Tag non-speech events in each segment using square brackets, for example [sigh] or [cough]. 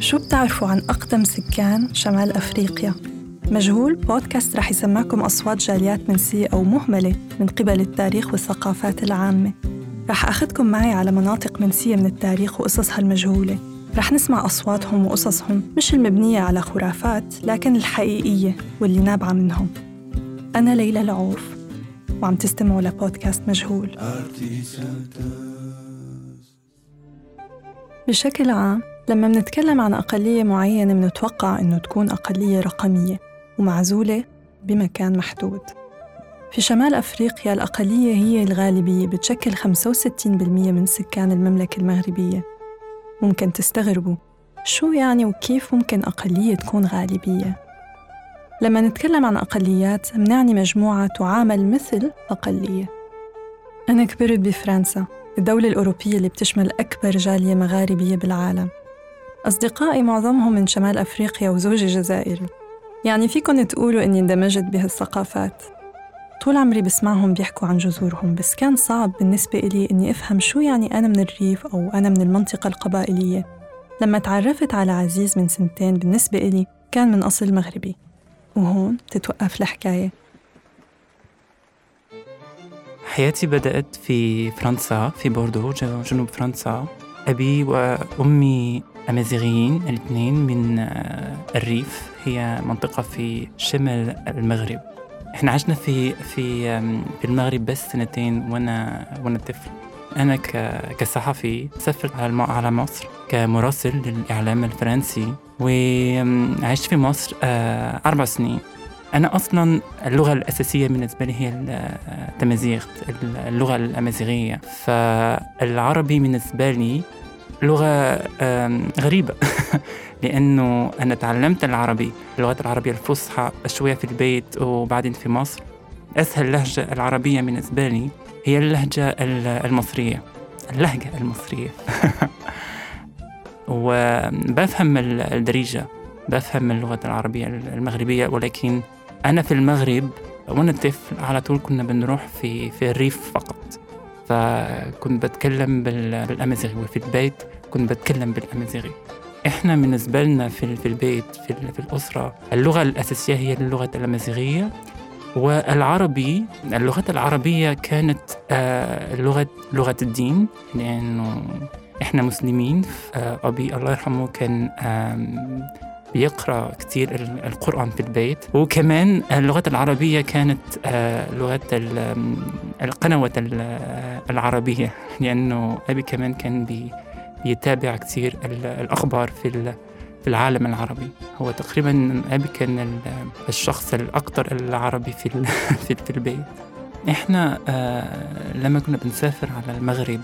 شو بتعرفوا عن أقدم سكان شمال أفريقيا؟ مجهول بودكاست رح يسمعكم أصوات جاليات منسية أو مهملة من قبل التاريخ والثقافات العامة. رح أخذكم معي على مناطق منسية من التاريخ وقصصها المجهولة. رح نسمع أصواتهم وقصصهم مش المبنية على خرافات لكن الحقيقية واللي نابعة منهم. أنا ليلى العوف وعم تستمعوا لبودكاست مجهول. بشكل عام لما منتكلم عن أقلية معينة منتوقع إنه تكون أقلية رقمية ومعزولة بمكان محدود. في شمال أفريقيا الأقلية هي الغالبية بتشكل 65% من سكان المملكة المغربية. ممكن تستغربوا شو يعني وكيف ممكن أقلية تكون غالبية؟ لما نتكلم عن أقليات منعني مجموعة تعامل مثل أقلية. أنا كبرت بفرنسا الدولة الأوروبية اللي بتشمل أكبر جالية مغاربية بالعالم. أصدقائي معظمهم من شمال أفريقيا وزوجي جزائري يعني فيكن تقولوا إني اندمجت بهالثقافات. طول عمري بسمعهم بيحكوا عن جذورهم بس كان صعب بالنسبة إلي إني أفهم شو يعني أنا من الريف أو أنا من المنطقة القبائلية. لما تعرفت على عزيز من سنتين بالنسبة إلي كان من أصل مغربي. وهون تتوقف الحكاية. حياتي بدأت في فرنسا في بوردو جنوب فرنسا. أبي وأمي أمازيغيين الاثنين من آه، الريف هي منطقة في شمال المغرب. إحنا عشنا في في في المغرب بس سنتين وأنا وأنا طفل. أنا كصحفي سافرت على مصر كمراسل للإعلام الفرنسي وعشت في مصر آه، أربع سنين. أنا أصلا اللغة الأساسية بالنسبة لي هي التمازيغ اللغة الأمازيغية. فالعربي بالنسبة لي لغة غريبة. [laughs] لأنه أنا تعلمت العربي اللغة العربية الفصحى شوية في البيت وبعدين في مصر. أسهل لهجة العربية بالنسبة لي هي اللهجة المصرية. اللهجة المصرية. [laughs] وبفهم الدريجة بفهم اللغة العربية المغربية. ولكن أنا في المغرب وأنا طفل على طول كنا بنروح في في الريف فقط. فكنت بتكلم بالأمازيغي وفي البيت. كنت بتكلم بالأمازيغي. إحنا بالنسبة لنا في, في البيت في, في الأسرة اللغة الأساسية هي اللغة الأمازيغية والعربي اللغة العربية كانت آه لغة لغة الدين لأنه إحنا مسلمين آه أبي الله يرحمه كان بيقرأ كثير القرآن في البيت. وكمان اللغة العربية كانت آه، لغة القنوة العربية لأنه أبي كمان كان بيتابع كثير الأخبار في في العالم العربي. هو تقريبا أبي كان الشخص الأكثر العربي في [laughs] في البيت. إحنا آه، لما كنا بنسافر على المغرب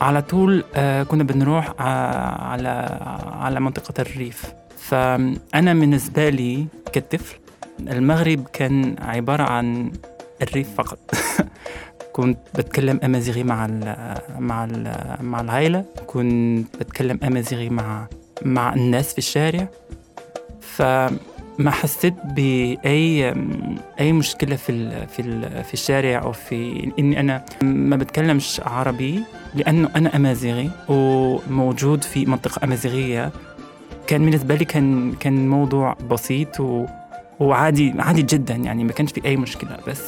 على طول آه، كنا بنروح على على منطقة الريف. فأنا بالنسبة لي كطفل المغرب كان عبارة عن الريف فقط. [laughs] كنت بتكلم أمازيغي مع ال مع ال مع العائلة كنت بتكلم أمازيغي مع مع الناس في الشارع. فما حسيت بأي أي مشكلة في ال في ال في الشارع أو في إني أنا ما بتكلمش عربي لأنه أنا أمازيغي وموجود في منطقة أمازيغية. كان بالنسبة لي كان كان موضوع بسيط و وعادي عادي جدا يعني ما كانش في أي مشكلة بس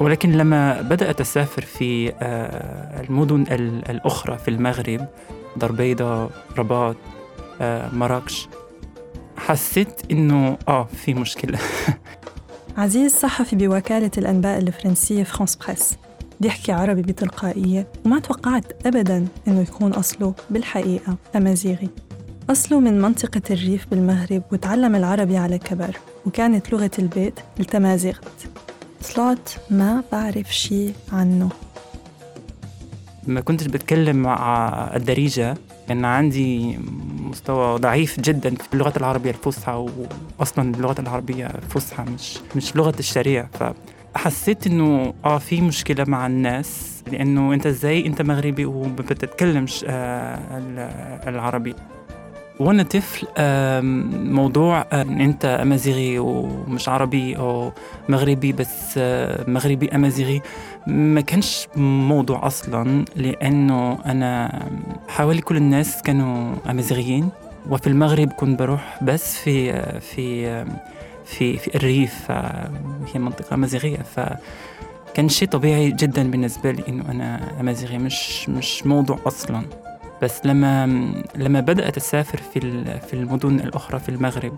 ولكن لما بدأت أسافر في آه، المدن الأخرى في المغرب دربيضة رباط آه، مراكش حسيت إنه آه في مشكلة. [laughs] عزيز صحفي بوكالة الأنباء الفرنسية فرانس بريس بيحكي عربي بتلقائية وما توقعت أبدا إنه يكون أصله بالحقيقة أمازيغي. أصله من منطقة الريف بالمغرب وتعلم العربي على كبر وكانت لغة البيت التمازيغت طلعت ما بعرف شي عنه. ما كنتش بتكلم مع الدريجة كان عندي مستوى ضعيف جدا في اللغة العربية الفصحى وأصلا اللغة العربية الفصحى مش مش لغة الشريعة. فحسيت إنه آه في مشكلة مع الناس لأنه أنت إزاي أنت مغربي وما بتتكلمش آه العربي. وأنا طفل موضوع انت أمازيغي ومش عربي أو مغربي بس مغربي أمازيغي ما كانش موضوع أصلا لأنه أنا حوالي كل الناس كانوا أمازيغيين وفي المغرب كنت بروح بس في في في في الريف هي منطقة أمازيغية فكان شيء طبيعي جدا بالنسبة لي إنه أنا أمازيغي مش مش موضوع أصلا. بس لما لما بدأت أسافر في في المدن الأخرى في المغرب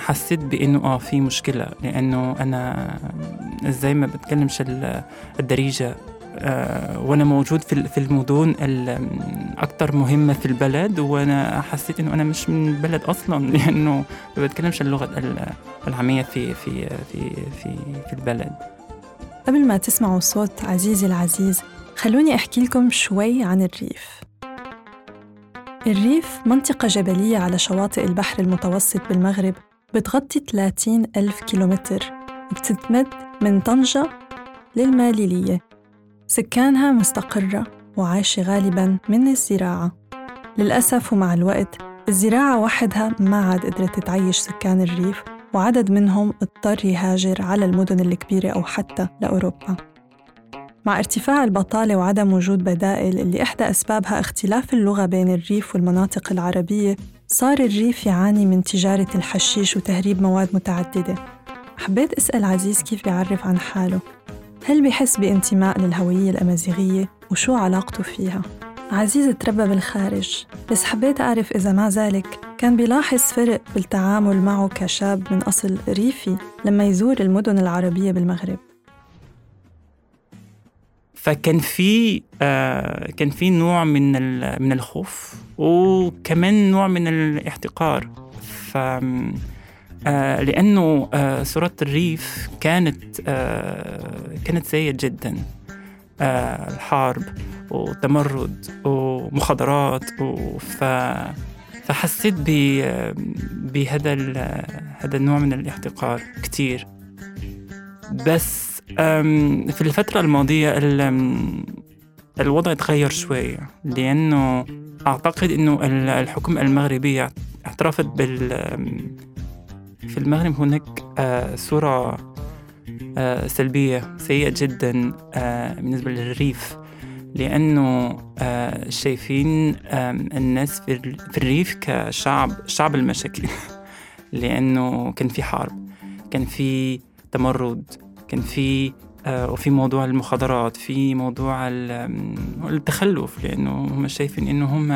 حسيت بإنه آه في مشكلة لأنه أنا إزاي ما بتكلمش الدريجه آه وأنا موجود في في المدن الاكثر مهمة في البلد وأنا حسيت إنه أنا مش من البلد أصلا [laughs] لأنه ما بتكلمش اللغة العامية في في في في في البلد. قبل ما تسمعوا صوت عزيزي العزيز خلوني أحكي لكم شوي عن الريف. الريف منطقة جبلية على شواطئ البحر المتوسط بالمغرب بتغطي 30 ألف كيلومتر وبتتمد من طنجة للماليلية. سكانها مستقرة وعايشة غالباً من الزراعة. للأسف ومع الوقت الزراعة وحدها ما عاد قدرت تعيش سكان الريف وعدد منهم اضطر يهاجر على المدن الكبيرة أو حتى لأوروبا. مع ارتفاع البطالة وعدم وجود بدائل اللي إحدى أسبابها اختلاف اللغة بين الريف والمناطق العربية صار الريف يعاني من تجارة الحشيش وتهريب مواد متعددة. حبيت أسأل عزيز كيف بيعرف عن حاله؟ هل بيحس بانتماء للهوية الأمازيغية؟ وشو علاقته فيها؟ عزيز تربى بالخارج بس حبيت أعرف إذا مع ذلك كان بيلاحظ فرق بالتعامل معه كشاب من أصل ريفي لما يزور المدن العربية بالمغرب. فكان في آه كان في نوع من من الخوف وكمان نوع من الاحتقار. ف آه لأنه آه الريف كانت آه كانت سيئة جدا. آه الحرب وتمرد ومخدرات ف فحسيت بهذا هذا النوع من الاحتقار كتير. بس في الفترة الماضية الوضع تغير شوي لأنه أعتقد أنه الحكومة المغربية اعترفت بال في المغرب هناك صورة سلبية سيئة جدا بالنسبة للريف لأنه شايفين الناس في الريف كشعب شعب المشاكل [laughs] لأنه كان في حرب كان في تمرد كان في آه، وفي موضوع المخدرات في موضوع التخلف لأنه هم شايفين إنه هم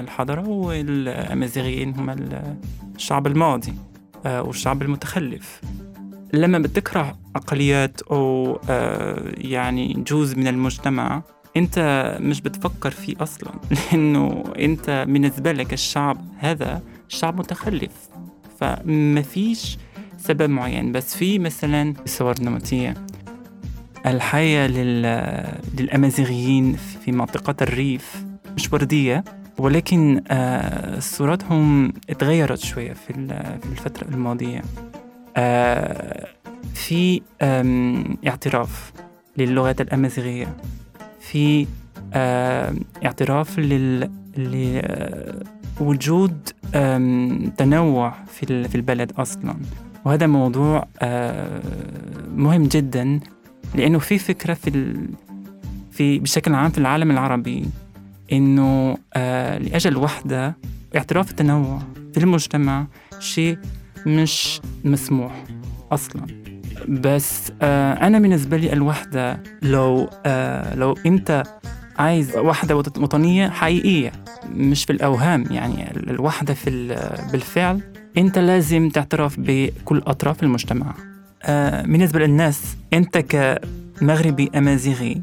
الحضرة والأمازيغيين هم الشعب الماضي آه، والشعب المتخلف. لما بتكره أقليات أو آه، يعني جزء من المجتمع أنت مش بتفكر فيه أصلا [laughs] لأنه أنت بالنسبة لك الشعب هذا شعب متخلف. فما فيش سبب معين. بس في مثلا صور نمطية الحياة للأمازيغيين في منطقة الريف مش وردية ولكن آه، صورتهم اتغيرت شوية في الفترة الماضية. آه، في اعتراف للغات الأمازيغية. في اعتراف لل لوجود تنوع في البلد أصلا. وهذا موضوع آه، مهم جدا لأنه في فكرة في في بشكل عام في العالم العربي إنه آه، لأجل وحدة اعتراف التنوع في المجتمع شيء مش مسموح أصلا. بس آه، أنا بالنسبة لي الوحدة لو لو أنت عايز وحدة وطنية حقيقية مش في الأوهام يعني الوحدة في بالفعل أنت لازم تعترف بكل أطراف المجتمع. آه بالنسبة للناس أنت كمغربي أمازيغي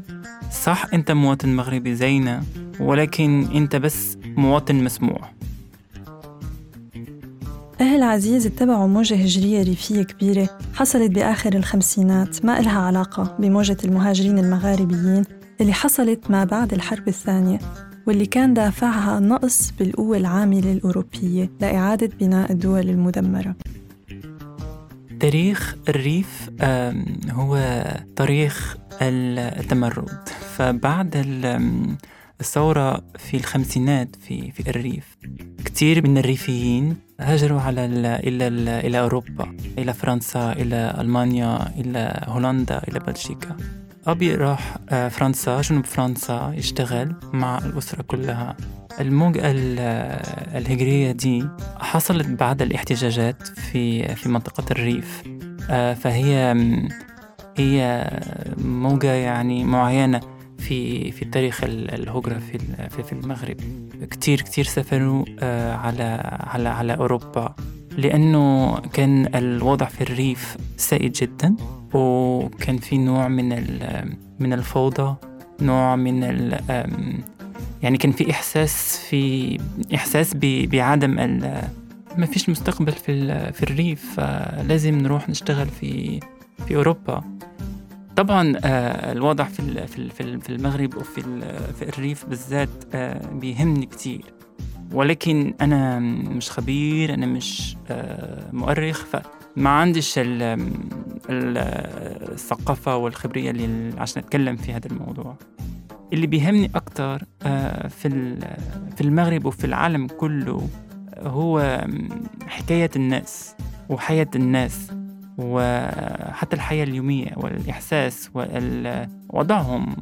صح أنت مواطن مغربي زينا ولكن أنت بس مواطن مسموع. أهل عزيز اتبعوا موجة هجرية ريفية كبيرة حصلت بآخر الخمسينات ما إلها علاقة بموجة المهاجرين المغاربيين اللي حصلت ما بعد الحرب الثانية. واللي كان دافعها نقص بالقوة العاملة الأوروبية لإعادة بناء الدول المدمرة. تاريخ الريف هو تاريخ التمرد. فبعد الثورة في الخمسينات في في الريف كثير من الريفيين هاجروا على إلى إلى أوروبا إلى فرنسا إلى ألمانيا إلى هولندا إلى بلجيكا. أبي راح آه، فرنسا جنوب فرنسا يشتغل مع الأسرة كلها. الموجة الهجرية دي حصلت بعد الاحتجاجات في في منطقة الريف. آه، فهي هي موجة يعني معينة في في تاريخ الهجرة في في المغرب. كتير كتير سافروا آه، على على على أوروبا. لأنه كان الوضع في الريف سيء جدا. وكان في نوع من من الفوضى نوع من ال يعني كان في إحساس في إحساس بعدم ما فيش مستقبل في في الريف فلازم نروح نشتغل في في أوروبا. طبعا آه، الوضع في في المغرب وفي في الريف بالذات آه، بيهمني كتير. ولكن أنا مش خبير أنا مش آه، مؤرخ فما عنديش الثقافة والخبرية اللي عشان أتكلم في هذا الموضوع. اللي بيهمني أكتر في في المغرب وفي العالم كله هو حكاية الناس وحياة الناس وحتى الحياة اليومية والإحساس ووضعهم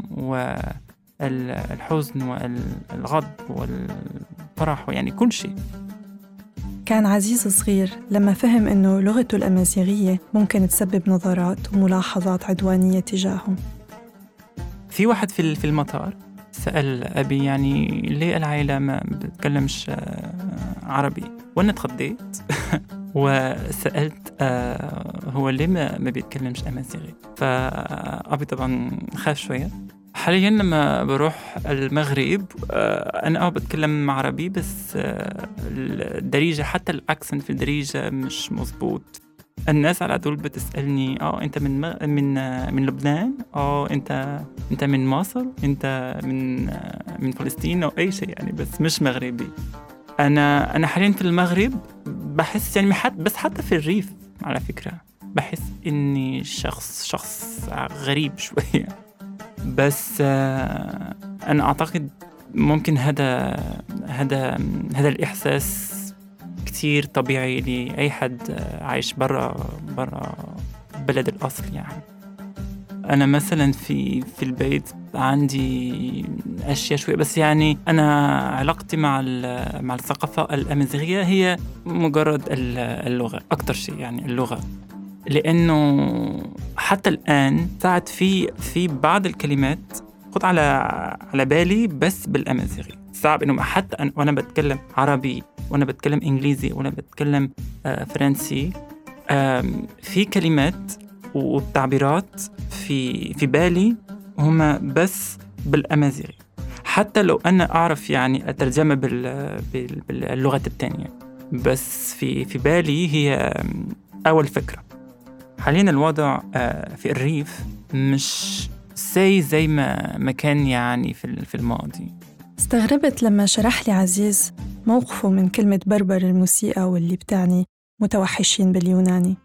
والحزن والغضب والفرح يعني كل شيء. كان عزيز صغير لما فهم إنه لغته الأمازيغية ممكن تسبب نظرات وملاحظات عدوانية تجاههم في واحد في المطار سأل أبي يعني ليه العائلة ما بتتكلمش آه، عربي؟ وأنا تخضيت [laughs] وسألت آه هو ليه ما, ما بيتكلمش أمازيغي؟ فأبي طبعا خاف شوية. حاليا لما بروح المغرب آه أنا أه بتكلم عربي بس آه الدريجة حتى الأكسنت في الدريجة مش مظبوط. الناس على طول بتسألني آه أنت من. من من لبنان؟ آه أنت أنت من مصر؟ أنت من من فلسطين؟ أو أي شيء يعني بس مش مغربي. أنا أنا حاليا في المغرب بحس يعني حتى بس حتى في الريف على فكرة بحس إني شخص شخص غريب شوية. بس آه، أنا أعتقد ممكن هذا هذا هذا الإحساس كتير طبيعي لأي حد عايش برا برا بلد الأصل يعني. أنا مثلا في في البيت عندي أشياء شوية بس يعني أنا علاقتي مع مع الثقافة الأمازيغية هي مجرد اللغة أكتر شيء يعني اللغة. لأنه حتى الآن ساعات في في بعض الكلمات خد على على بالي بس بالأمازيغي. صعب إنه حتى أنا وأنا بتكلم عربي وأنا بتكلم إنجليزي وأنا بتكلم آه، فرنسي في كلمات والتعبيرات في في بالي هما بس بالأمازيغي. حتى لو أنا أعرف يعني الترجمه باللغات الثانية بس في في بالي هي أول فكرة. حاليا الوضع آه، في الريف مش زي زي ما ما كان يعني في في الماضي. استغربت لما شرح لي عزيز موقفه من كلمة بربر الموسيقى واللي بتعني متوحشين باليوناني.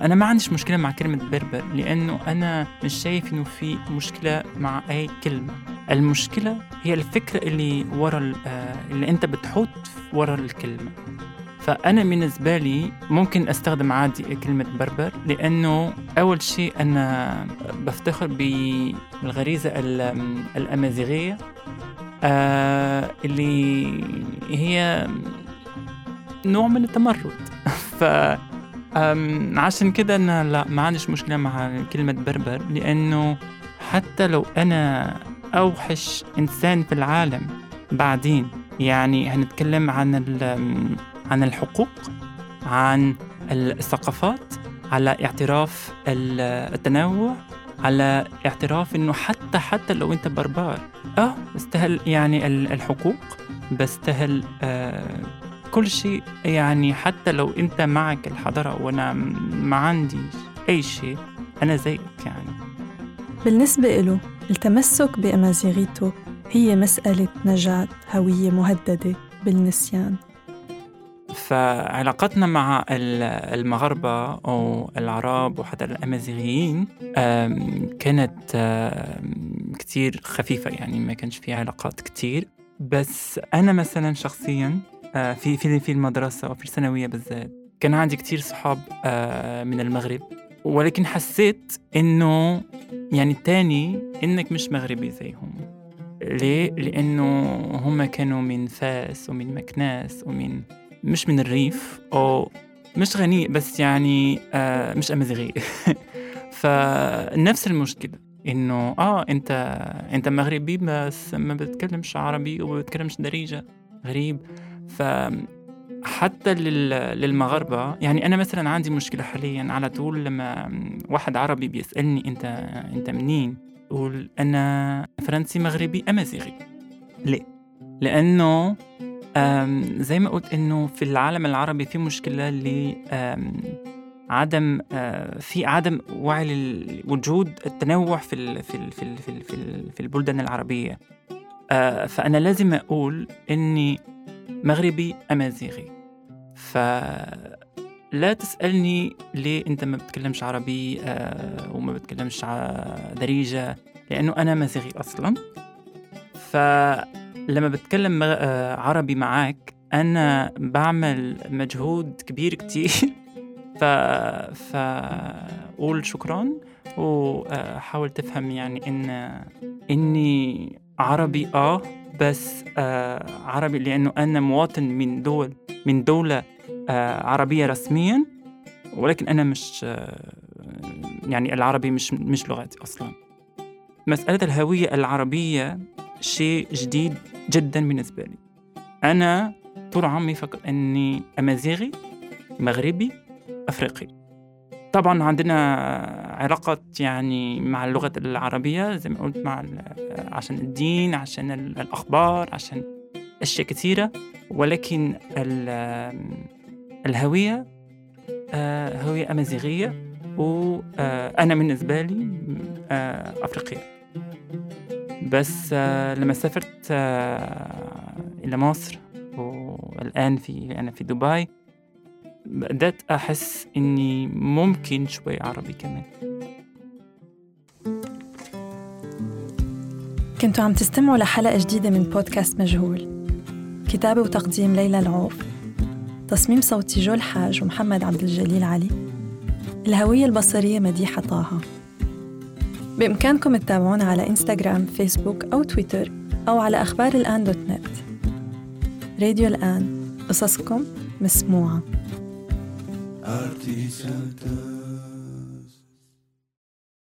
أنا ما عنديش مشكلة مع كلمة بربر لأنه أنا مش شايف إنه في مشكلة مع أي كلمة. المشكلة هي الفكرة اللي ورا آه، اللي أنت بتحط ورا الكلمة. فأنا بالنسبة لي ممكن أستخدم عادي كلمة بربر لأنه أول شيء أنا بفتخر بالغريزة الأمازيغية آه اللي هي نوع من التمرد. [laughs] ف عشان كده أنا لا ما عنديش مشكلة مع كلمة بربر لأنه حتى لو أنا أوحش إنسان في العالم بعدين يعني هنتكلم عن عن الحقوق عن الثقافات على اعتراف التنوع على اعتراف إنه حتى حتى لو أنت بربار آه بستهل يعني الحقوق بستهل آه كل شيء. يعني حتى لو أنت معك الحضارة وأنا ما عندي أي شيء أنا زيك يعني. بالنسبة له التمسك بامازيغيته هي مسألة نجاة هوية مهددة بالنسيان. فعلاقتنا مع المغاربة أو العرب وحتى الأمازيغيين كانت كتير خفيفة يعني ما كانش فيها علاقات كتير. بس أنا مثلا شخصيا آه، في في في المدرسة وفي الثانوية بالذات كان عندي كتير صحاب آه، من المغرب. ولكن حسيت إنه يعني التاني إنك مش مغربي زيهم. ليه؟ لأنه هم كانوا من فاس ومن مكناس ومن مش من الريف أو مش غني بس يعني آه مش أمازيغي [laughs] فنفس المشكلة إنه آه أنت أنت مغربي بس ما بتكلمش عربي وما بتكلمش دريجة غريب ف حتى للمغاربة يعني أنا مثلا عندي مشكلة حاليا على طول لما واحد عربي بيسألني أنت أنت منين؟ أقول أنا فرنسي مغربي أمازيغي ليه؟ لأنه زي ما قلت إنه في العالم العربي في مشكلة ل عدم في عدم وعي لوجود التنوع في في في في, في, في البلدان العربية. فأنا لازم أقول إني مغربي أمازيغي. فلا تسألني ليه أنت ما بتكلمش عربي وما بتكلمش دريجة لأنه أنا مازيغي أصلا. فلما بتكلم عربي معاك أنا بعمل مجهود كبير كتير. [laughs] ف... فقول شكرا وحاول تفهم يعني إن إني عربي آه بس آه عربي لأنه أنا مواطن من دول من دولة آه عربية رسميا ولكن أنا مش آه يعني العربي مش مش لغتي أصلا. مسألة الهوية العربية شيء جديد جدا بالنسبة لي. أنا طول عمري فكر أني أمازيغي مغربي أفريقي. طبعا عندنا علاقات يعني مع اللغة العربية زي ما قلت مع عشان الدين عشان الأخبار عشان أشياء كثيرة. ولكن الهوية آه، هوية أمازيغية وأنا بالنسبة لي آه، أفريقية. بس آه، لما سافرت إلى مصر والآن في أنا في دبي بدأت أحس إني ممكن شوي عربي كمان. كنتوا عم تستمعوا لحلقة جديدة من بودكاست مجهول. كتابة وتقديم ليلى العوف. تصميم صوتي جو الحاج ومحمد عبد الجليل علي. الهوية البصرية مديحة طه. بإمكانكم تتابعونا على إنستغرام فيسبوك أو تويتر أو على أخبار الآن دوت نت. راديو الآن قصصكم Artisata